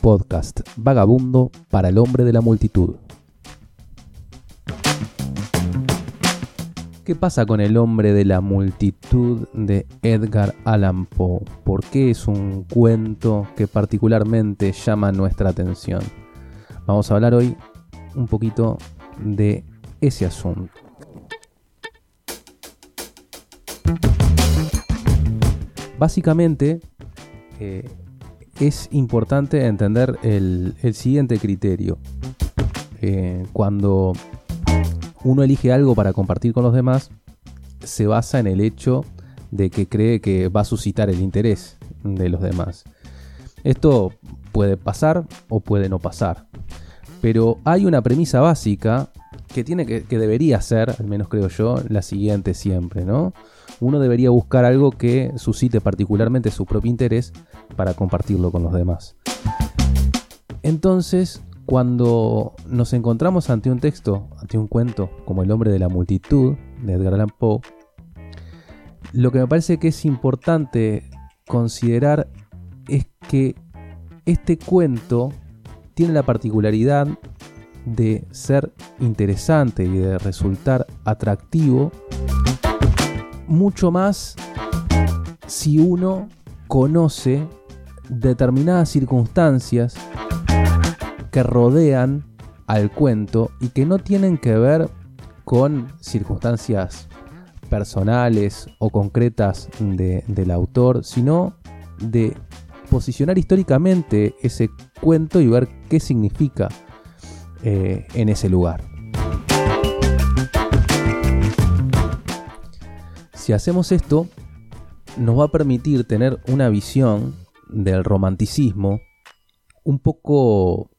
podcast vagabundo para el hombre de la multitud. ¿Qué pasa con el hombre de la multitud de Edgar Allan Poe? ¿Por qué es un cuento que particularmente llama nuestra atención? Vamos a hablar hoy un poquito de ese asunto. Básicamente, eh, es importante entender el, siguiente criterio. Eh, cuando uno elige algo para compartir con los demás, se basa en el hecho de que cree que va a suscitar el interés de los demás. Esto puede pasar o puede no pasar. Pero hay una premisa básica que tiene que, que debería ser, al menos creo yo, la siguiente siempre, ¿no? Uno debería buscar algo que suscite particularmente su propio interés para compartirlo con los demás. Entonces, cuando nos encontramos ante un texto, ante un cuento como El hombre de la multitud de Edgar Allan Poe, lo que me parece que es importante considerar es que este cuento tiene la particularidad de ser interesante y de resultar atractivo mucho más si uno conoce determinadas circunstancias que rodean al cuento y que no tienen que ver con circunstancias personales o concretas del autor, sino de posicionar históricamente ese cuento y ver qué significa eh, en ese lugar. Si hacemos esto, nos va a permitir tener una visión del romanticismo un poco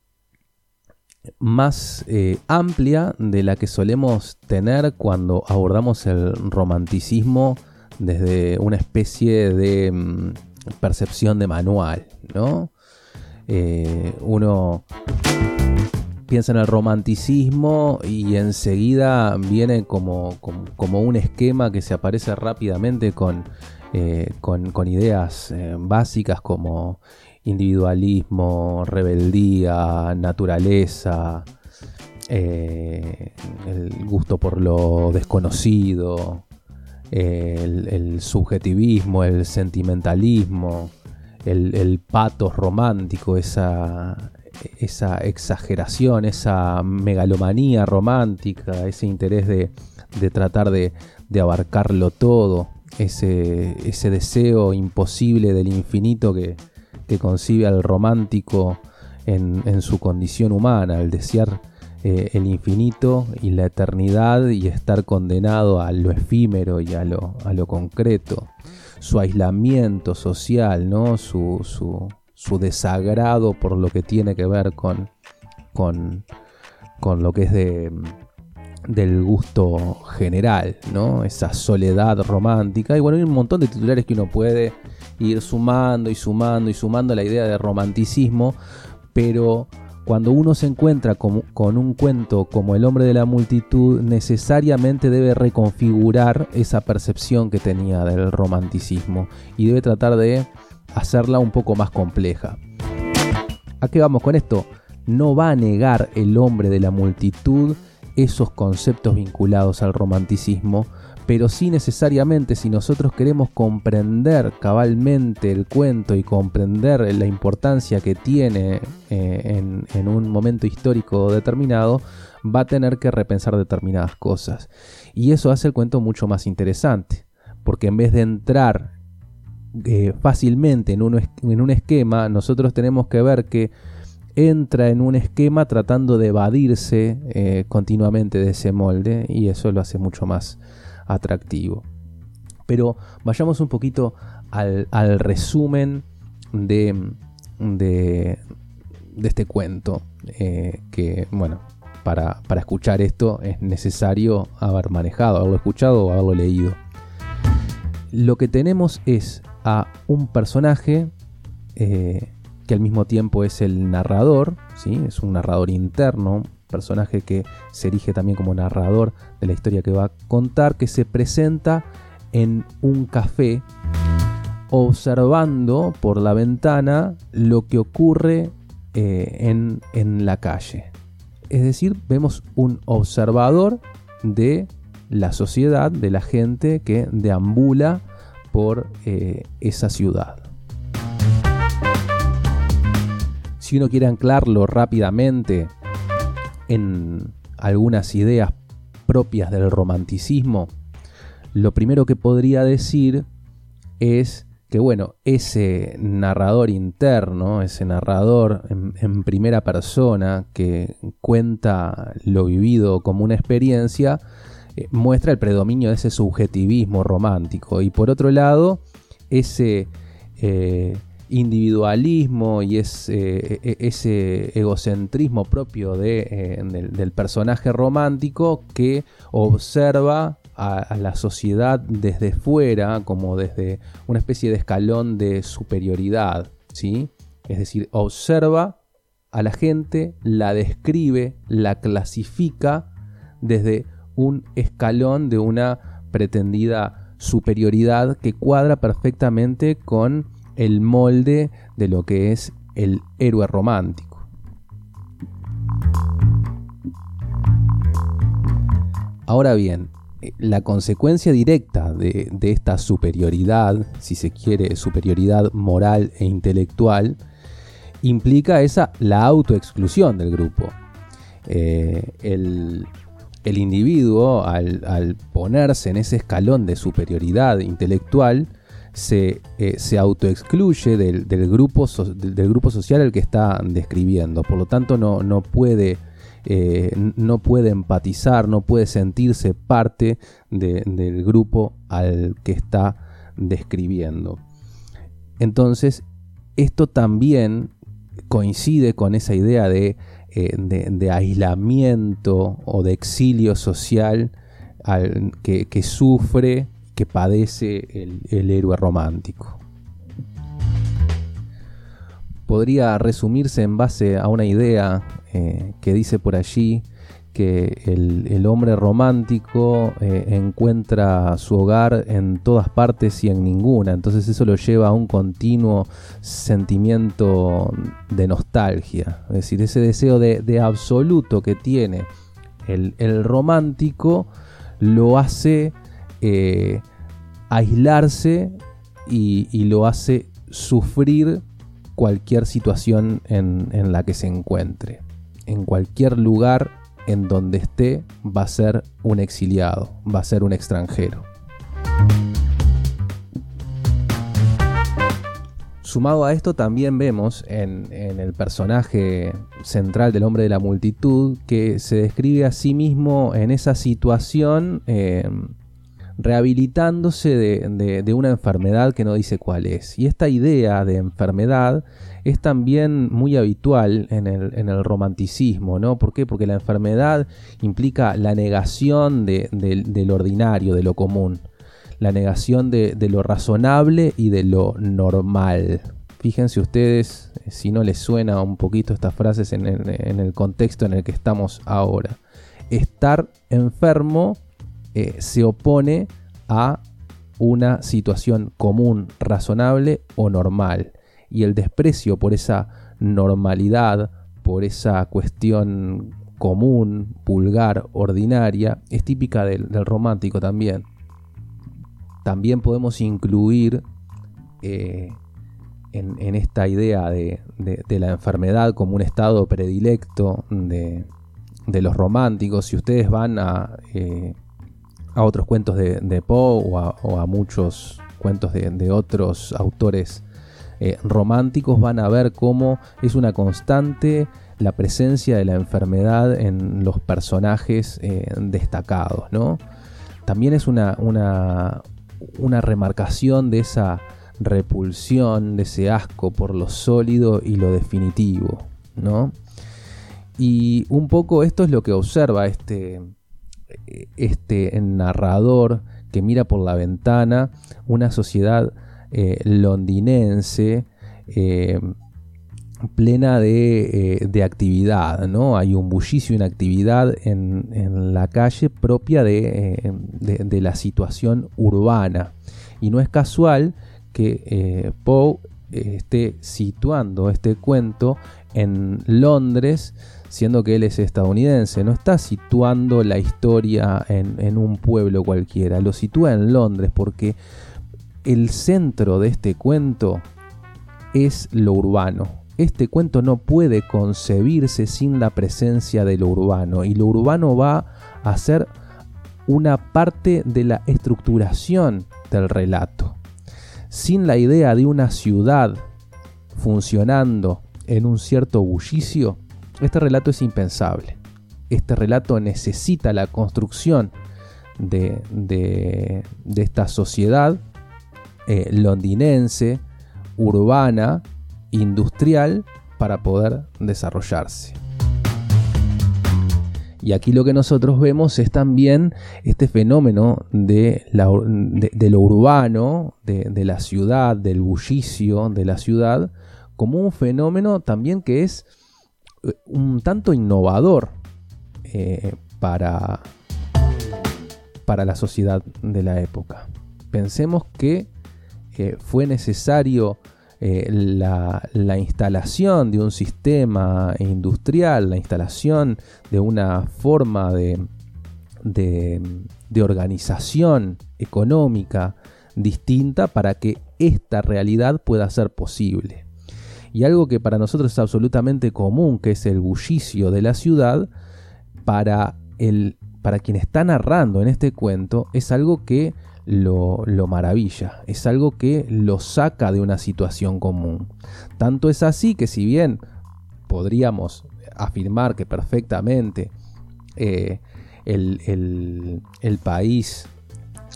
más eh, amplia de la que solemos tener cuando abordamos el romanticismo desde una especie de mm, percepción de manual, ¿no? Eh, uno piensa en el romanticismo y enseguida viene como, como, un esquema que se aparece rápidamente con, eh, con, ideas eh, básicas como individualismo, rebeldía, naturaleza, eh, el gusto por lo desconocido, el, subjetivismo, el sentimentalismo, el, el patos romántico, esa, esa exageración, esa megalomanía romántica, ese interés de, tratar de, abarcarlo todo, ese, ese, deseo imposible del infinito que, concibe al romántico en, su condición humana, el desear eh, el infinito y la eternidad y estar condenado a lo efímero y a lo, a lo concreto, su aislamiento social, ¿no? su, su desagrado por lo que tiene que ver con, con, con lo que es de, del gusto general, ¿no? Esa soledad romántica. Y bueno, hay un montón de titulares que uno puede ir sumando y sumando y sumando la idea de romanticismo, pero cuando uno se encuentra con, con, un cuento como El hombre de la multitud, necesariamente debe reconfigurar esa percepción que tenía del romanticismo y debe tratar de hacerla un poco más compleja. ¿A qué vamos con esto? No va a negar el hombre de la multitud esos conceptos vinculados al romanticismo, pero sí necesariamente si nosotros queremos comprender cabalmente el cuento y comprender la importancia que tiene eh, en, un momento histórico determinado, va a tener que repensar determinadas cosas. Y eso hace el cuento mucho más interesante, porque en vez de entrar eh, fácilmente en un, en un esquema, nosotros tenemos que ver que entra en un esquema tratando de evadirse eh, continuamente de ese molde y eso lo hace mucho más atractivo. Pero vayamos un poquito al, resumen de, este cuento, eh, que bueno, para, para escuchar esto es necesario haber manejado, haberlo escuchado o haberlo leído. Lo que tenemos es a un personaje eh, que al mismo tiempo es el narrador, ¿sí? es un narrador interno, personaje que se erige también como narrador de la historia que va a contar, que se presenta en un café observando por la ventana lo que ocurre en, en la calle. Es decir, vemos un observador de la sociedad, de la gente que deambula por eh, esa ciudad. Si uno quiere anclarlo rápidamente en algunas ideas propias del romanticismo, lo primero que podría decir es que bueno, ese narrador interno, ese narrador en, primera persona que cuenta lo vivido como una experiencia, eh, muestra el predominio de ese subjetivismo romántico. Y por otro lado, ese eh, individualismo y ese, e, e, ese egocentrismo propio eh, del personaje romántico que observa a, la sociedad desde fuera, como desde una especie de escalón de superioridad, ¿sí? Es decir, observa a la gente, la describe, la clasifica desde un escalón de una pretendida superioridad que cuadra perfectamente con el molde de lo que es el héroe romántico. Ahora bien, la consecuencia directa de, esta superioridad, si se quiere, superioridad moral e intelectual, implica esa la autoexclusión del grupo. Eh, el, individuo, al, ponerse en ese escalón de superioridad intelectual, se, eh, se autoexcluye del, grupo del, grupo social al que está describiendo. Por lo tanto, no, no puede eh, no puede empatizar, no puede sentirse parte del grupo al que está describiendo. Entonces, esto también coincide con esa idea de, eh, aislamiento o de exilio social que, sufre, que padece el héroe romántico podría resumirse en base a una idea eh, que dice por allí que el, hombre romántico eh, encuentra su hogar en todas partes y en ninguna. Entonces eso lo lleva a un continuo sentimiento de nostalgia. Es decir, ese deseo de, absoluto que tiene el, romántico lo hace eh, aislarse y, lo hace sufrir cualquier situación en, la que se encuentre. En cualquier lugar en donde esté va a ser un exiliado, va a ser un extranjero. Sumado a esto también vemos en, el personaje central del hombre de la multitud que se describe a sí mismo en esa situación eh, rehabilitándose de, una enfermedad que no dice cuál es. Y esta idea de enfermedad es también muy habitual en el, romanticismo, ¿no? ¿Por qué? Porque la enfermedad implica la negación de, del ordinario, de lo común, la negación de, lo razonable y de lo normal. Fíjense ustedes si no les suena un poquito estas frases en el contexto en el que estamos ahora. Estar enfermo eh, se opone a una situación común, razonable o normal. Y el desprecio por esa normalidad, por esa cuestión común, vulgar, ordinaria, es típica del, romántico también. También podemos incluir eh, en, esta idea de, la enfermedad como un estado predilecto de, los románticos. Si ustedes van a eh, a otros cuentos de, Poe o a, muchos cuentos de, otros autores eh, románticos, van a ver cómo es una constante la presencia de la enfermedad en los personajes eh, destacados. ¿no? También es una, una, una remarcación de esa repulsión, de ese asco por lo sólido y lo definitivo. ¿no? Y un poco esto es lo que observa este, este narrador que mira por la ventana una sociedad eh, londinense eh, plena de, eh, actividad, ¿no? Hay un bullicio y una actividad en, la calle propia de, la situación urbana. Y no es casual que Poe esté situando este cuento en Londres, siendo que él es estadounidense. No está situando la historia en, un pueblo cualquiera, lo sitúa en Londres porque el centro de este cuento es lo urbano. Este cuento no puede concebirse sin la presencia de lo urbano y lo urbano va a ser una parte de la estructuración del relato. Sin la idea de una ciudad funcionando en un cierto bullicio, este relato es impensable. Este relato necesita la construcción de, esta sociedad eh, londinense, urbana, industrial, para poder desarrollarse. Y aquí lo que nosotros vemos es también este fenómeno de, lo urbano, de, la ciudad, del bullicio de la ciudad, como un fenómeno también que es un tanto innovador eh, para, para la sociedad de la época. Pensemos que eh, fue necesario eh, la, instalación de un sistema industrial, la instalación de una forma de, de, organización económica distinta para que esta realidad pueda ser posible. Y algo que para nosotros es absolutamente común, que es el bullicio de la ciudad, para, el, para quien está narrando en este cuento, es algo que lo, maravilla, es algo que lo saca de una situación común. Tanto es así que si bien podríamos afirmar que perfectamente eh, el, país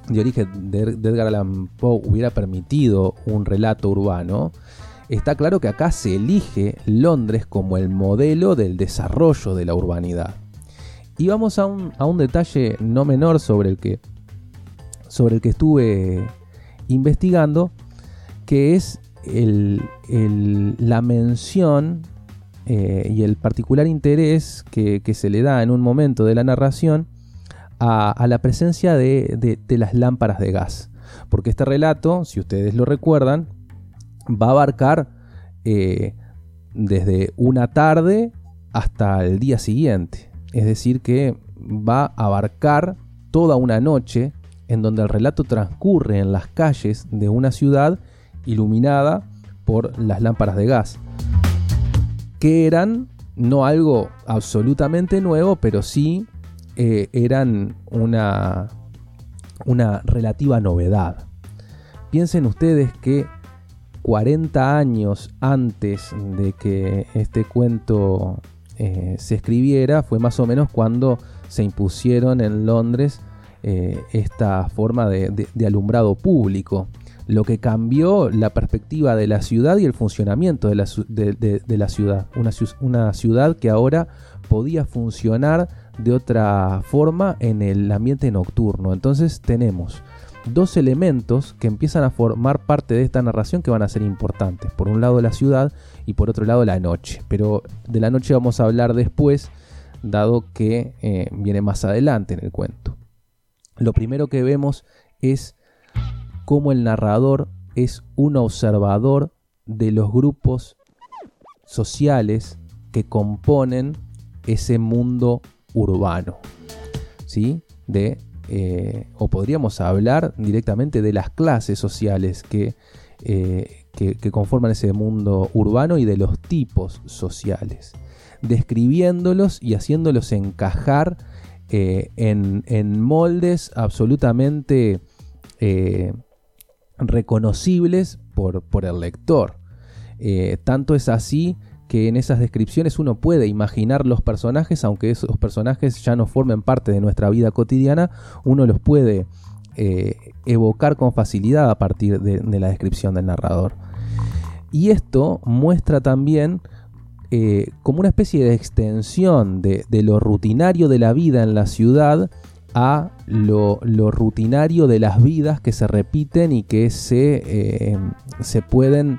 de origen de, Edgar Allan Poe hubiera permitido un relato urbano, está claro que acá se elige Londres como el modelo del desarrollo de la urbanidad. Y vamos a un, detalle no menor sobre el que sobre el que estuve investigando, que es la mención eh, y el particular interés que, se le da en un momento de la narración a, la presencia de, las lámparas de gas. Porque este relato, si ustedes lo recuerdan, va a abarcar eh, desde una tarde hasta el día siguiente. Es decir, que va a abarcar toda una noche en donde el relato transcurre en las calles de una ciudad iluminada por las lámparas de gas, que eran no algo absolutamente nuevo, pero sí eh, eran una, una relativa novedad. Piensen ustedes que 40 años antes de que este cuento eh, se escribiera, fue más o menos cuando se impusieron en Londres eh, esta forma de, alumbrado público, lo que cambió la perspectiva de la ciudad y el funcionamiento de la, ciudad. Una, una, ciudad que ahora podía funcionar de otra forma en el ambiente nocturno. Entonces tenemos dos elementos que empiezan a formar parte de esta narración que van a ser importantes. Por un lado la ciudad y por otro lado la noche. Pero de la noche vamos a hablar después, dado que eh, viene más adelante en el cuento lo primero que vemos es cómo el narrador es un observador de los grupos sociales que componen ese mundo urbano. ¿Sí? De, eh, o podríamos hablar directamente de las clases sociales que, eh, que, conforman ese mundo urbano y de los tipos sociales, describiéndolos y haciéndolos encajar eh, en, moldes absolutamente reconocibles por, el lector. Tanto es así que en esas descripciones uno puede imaginar los personajes, aunque esos personajes ya no formen parte de nuestra vida cotidiana, uno los puede evocar con facilidad a partir de la descripción del narrador. Y esto muestra también eh, como una especie de extensión de, lo rutinario de la vida en la ciudad a lo, rutinario de las vidas que se repiten y que se, eh, se pueden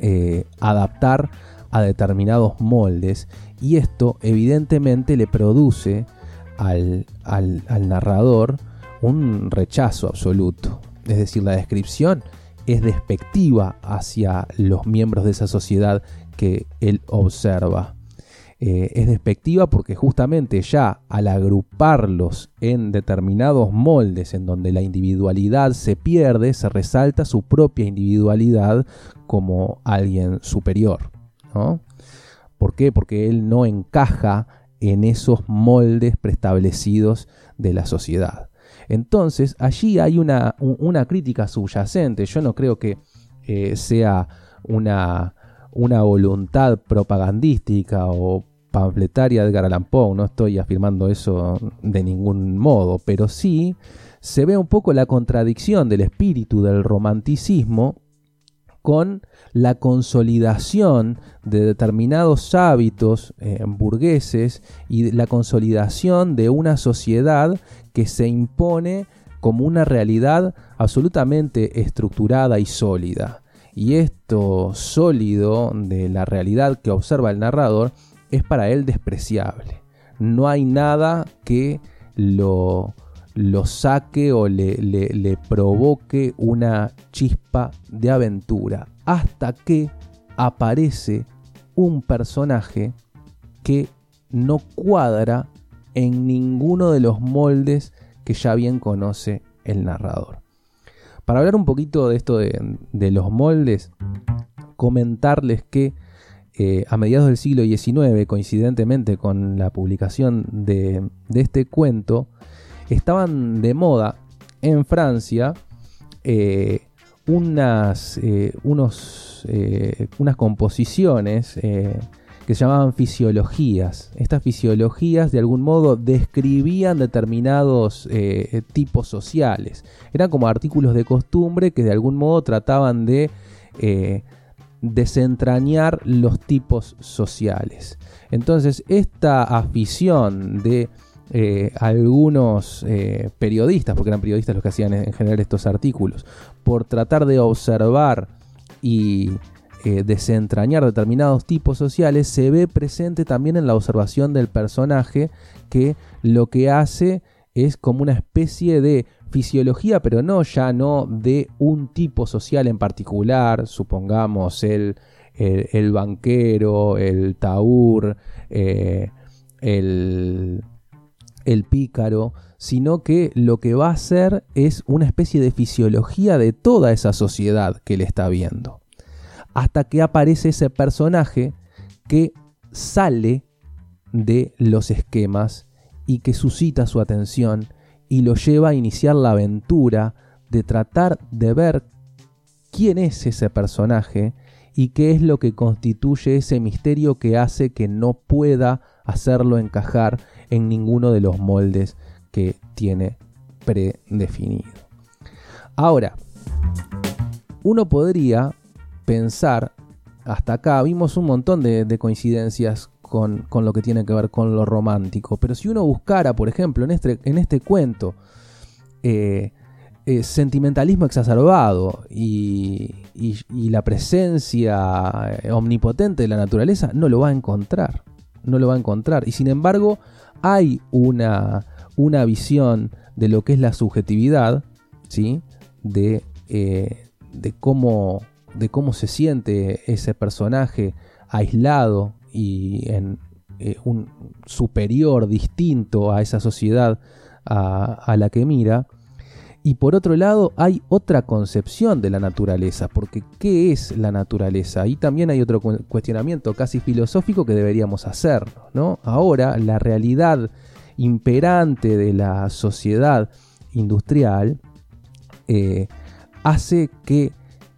eh, adaptar a determinados moldes. Y esto evidentemente le produce al, al narrador un rechazo absoluto. Es decir, la descripción es despectiva hacia los miembros de esa sociedad que él observa. Eh, es despectiva porque justamente ya al agruparlos en determinados moldes en donde la individualidad se pierde, se resalta su propia individualidad como alguien superior. ¿Por qué? Porque él no encaja en esos moldes preestablecidos de la sociedad. Entonces, allí hay una, una crítica subyacente. Yo no creo que eh, sea una, una voluntad propagandística o panfletaria de Edgar Allan Poe, no estoy afirmando eso de ningún modo, pero sí se ve un poco la contradicción del espíritu del romanticismo con la consolidación de determinados hábitos eh, burgueses y la consolidación de una sociedad que se impone como una realidad absolutamente estructurada y sólida. Y esto sólido de la realidad que observa el narrador es para él despreciable. No hay nada que lo, lo saque o le, le, provoque una chispa de aventura. Hasta que aparece un personaje que no cuadra en ninguno de los moldes que ya bien conoce el narrador. Para hablar un poquito de esto de, los moldes, comentarles que eh, a mediados del siglo XIX, coincidentemente con la publicación de, este cuento, estaban de moda en Francia eh, unas, eh, unos, unas composiciones que se llamaban fisiologías. Estas fisiologías de algún modo describían determinados tipos sociales. Eran como artículos de costumbre que de algún modo trataban de desentrañar los tipos sociales. Entonces, esta afición de eh, algunos eh, periodistas, porque eran periodistas los que hacían en general estos artículos, por tratar de observar y eh, desentrañar determinados tipos sociales, se ve presente también en la observación del personaje que lo que hace es como una especie de fisiología, pero no ya no de un tipo social en particular, supongamos el, el, banquero, el taur, el, el pícaro, sino que lo que va a hacer es una especie de fisiología de toda esa sociedad que le está viendo. Hasta que aparece ese personaje que sale de los esquemas y que suscita su atención y lo lleva a iniciar la aventura de tratar de ver quién es ese personaje y qué es lo que constituye ese misterio que hace que no pueda hacerlo encajar en ninguno de los moldes que tiene predefinido. Ahora, uno podría pensar, hasta acá vimos un montón de, coincidencias con, lo que tiene que ver con lo romántico. Pero si uno buscara, por ejemplo, en este, en este cuento, eh, eh, sentimentalismo exacerbado y, la presencia eh, omnipotente de la naturaleza, no lo va a encontrar. No lo va a encontrar. Y sin embargo, hay una, una visión de lo que es la subjetividad, ¿sí? de, de, cómo, de cómo se siente ese personaje aislado y en eh, un superior, distinto a esa sociedad a, la que mira. Y por otro lado hay otra concepción de la naturaleza, porque ¿qué es la naturaleza? Ahí también hay otro cuestionamiento casi filosófico que deberíamos hacer. ¿no? Ahora la realidad imperante de la sociedad industrial eh, hace que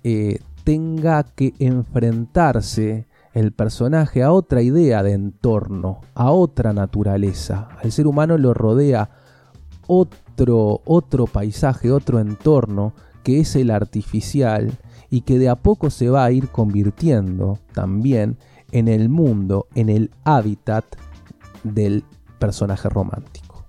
eh, tenga que enfrentarse el personaje a otra idea de entorno, a otra naturaleza. Al ser humano lo rodea otro, paisaje, otro entorno que es el artificial y que de a poco se va a ir convirtiendo también en el mundo, en el hábitat del personaje romántico.